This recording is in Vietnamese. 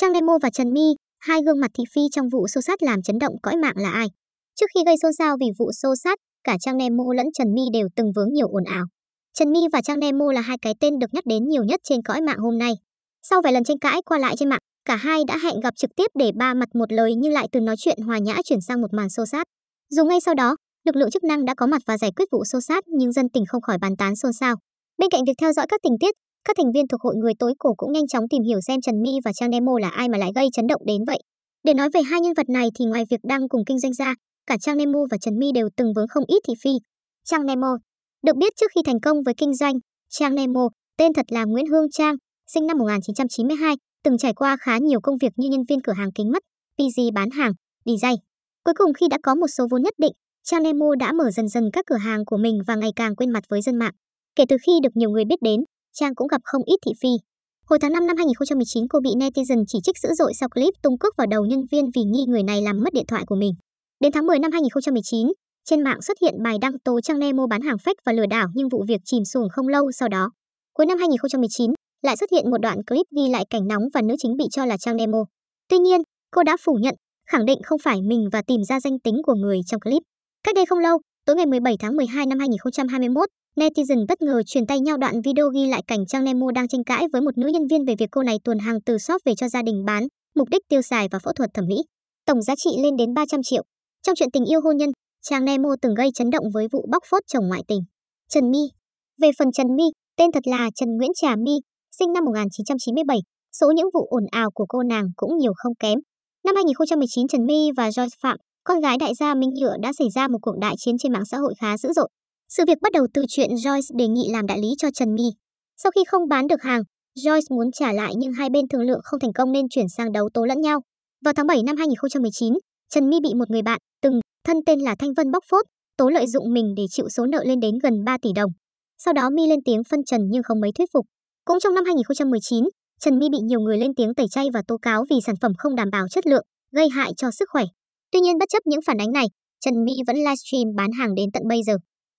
Trang Nemo và Trần My, hai gương mặt thị phi trong vụ xô sát làm chấn động cõi mạng là ai? Trước khi gây xôn xao vì vụ xô sát, cả Trang Nemo lẫn Trần My đều từng vướng nhiều ồn ào. Trần My và Trang Nemo là hai cái tên được nhắc đến nhiều nhất trên cõi mạng hôm nay. Sau vài lần tranh cãi qua lại trên mạng, cả hai đã hẹn gặp trực tiếp để ba mặt một lời nhưng lại từ nói chuyện hòa nhã chuyển sang một màn xô sát. Dù ngay sau đó, lực lượng chức năng đã có mặt và giải quyết vụ xô sát nhưng dân tình không khỏi bàn tán xôn xao. Bên cạnh việc theo dõi các tình tiết, các thành viên thuộc hội người tối cổ cũng nhanh chóng tìm hiểu xem Trần Mi và Trang Nemo là ai mà lại gây chấn động đến vậy. Để nói về hai nhân vật này thì ngoài việc đang cùng kinh doanh ra, cả Trang Nemo và Trần Mi đều từng vướng không ít thị phi. Trang Nemo được biết trước khi thành công với kinh doanh, Trang Nemo, tên thật là Nguyễn Hương Trang, sinh năm 1992, từng trải qua khá nhiều công việc như nhân viên cửa hàng kính mắt, PG bán hàng, DJ. Cuối cùng khi đã có một số vốn nhất định, Trang Nemo đã mở dần dần các cửa hàng của mình và ngày càng quen mặt với dân mạng. Kể từ khi được nhiều người biết đến, Trang cũng gặp không ít thị phi. Hồi tháng 5 năm 2019, cô bị netizen chỉ trích dữ dội sau clip tung cước vào đầu nhân viên vì nghi người này làm mất điện thoại của mình. Đến tháng 10 năm 2019, trên mạng xuất hiện bài đăng tố Trang Nemo bán hàng fake và lừa đảo nhưng vụ việc chìm xuồng không lâu sau đó. Cuối năm 2019, lại xuất hiện một đoạn clip ghi lại cảnh nóng và nữ chính bị cho là Trang Nemo. Tuy nhiên, cô đã phủ nhận, khẳng định không phải mình và tìm ra danh tính của người trong clip. Cách đây không lâu, tối ngày 17 tháng 12 năm 2021, netizen bất ngờ truyền tay nhau đoạn video ghi lại cảnh Trang Nemo đang tranh cãi với một nữ nhân viên về việc cô này tuồn hàng từ shop về cho gia đình bán, mục đích tiêu xài và phẫu thuật thẩm mỹ. Tổng giá trị lên đến 300 triệu. Trong chuyện tình yêu hôn nhân, Trang Nemo từng gây chấn động với vụ bóc phốt chồng ngoại tình. Trần My Về phần Trần My, tên thật là Trần Nguyễn Trà My, sinh năm 1997, số những vụ ồn ào của cô nàng cũng nhiều không kém. Năm 2019, Trần My và Joyce Phạm, con gái đại gia Minh Nhựa đã xảy ra một cuộc đại chiến trên mạng xã hội khá dữ dội. Sự việc bắt đầu từ chuyện Joyce đề nghị làm đại lý cho Trần My. Sau khi không bán được hàng, Joyce muốn trả lại nhưng hai bên thương lượng không thành công nên chuyển sang đấu tố lẫn nhau. Vào tháng 7 năm 2019, Trần My bị một người bạn từng thân tên là Thanh Vân bóc phốt, tố lợi dụng mình để chịu số nợ lên đến gần 3 tỷ đồng. Sau đó My lên tiếng phân trần nhưng không mấy thuyết phục. Cũng trong năm 2019, Trần My bị nhiều người lên tiếng tẩy chay và tố cáo vì sản phẩm không đảm bảo chất lượng, gây hại cho sức khỏe. Tuy nhiên bất chấp những phản ánh này, Trần My vẫn livestream bán hàng đến tận bây giờ.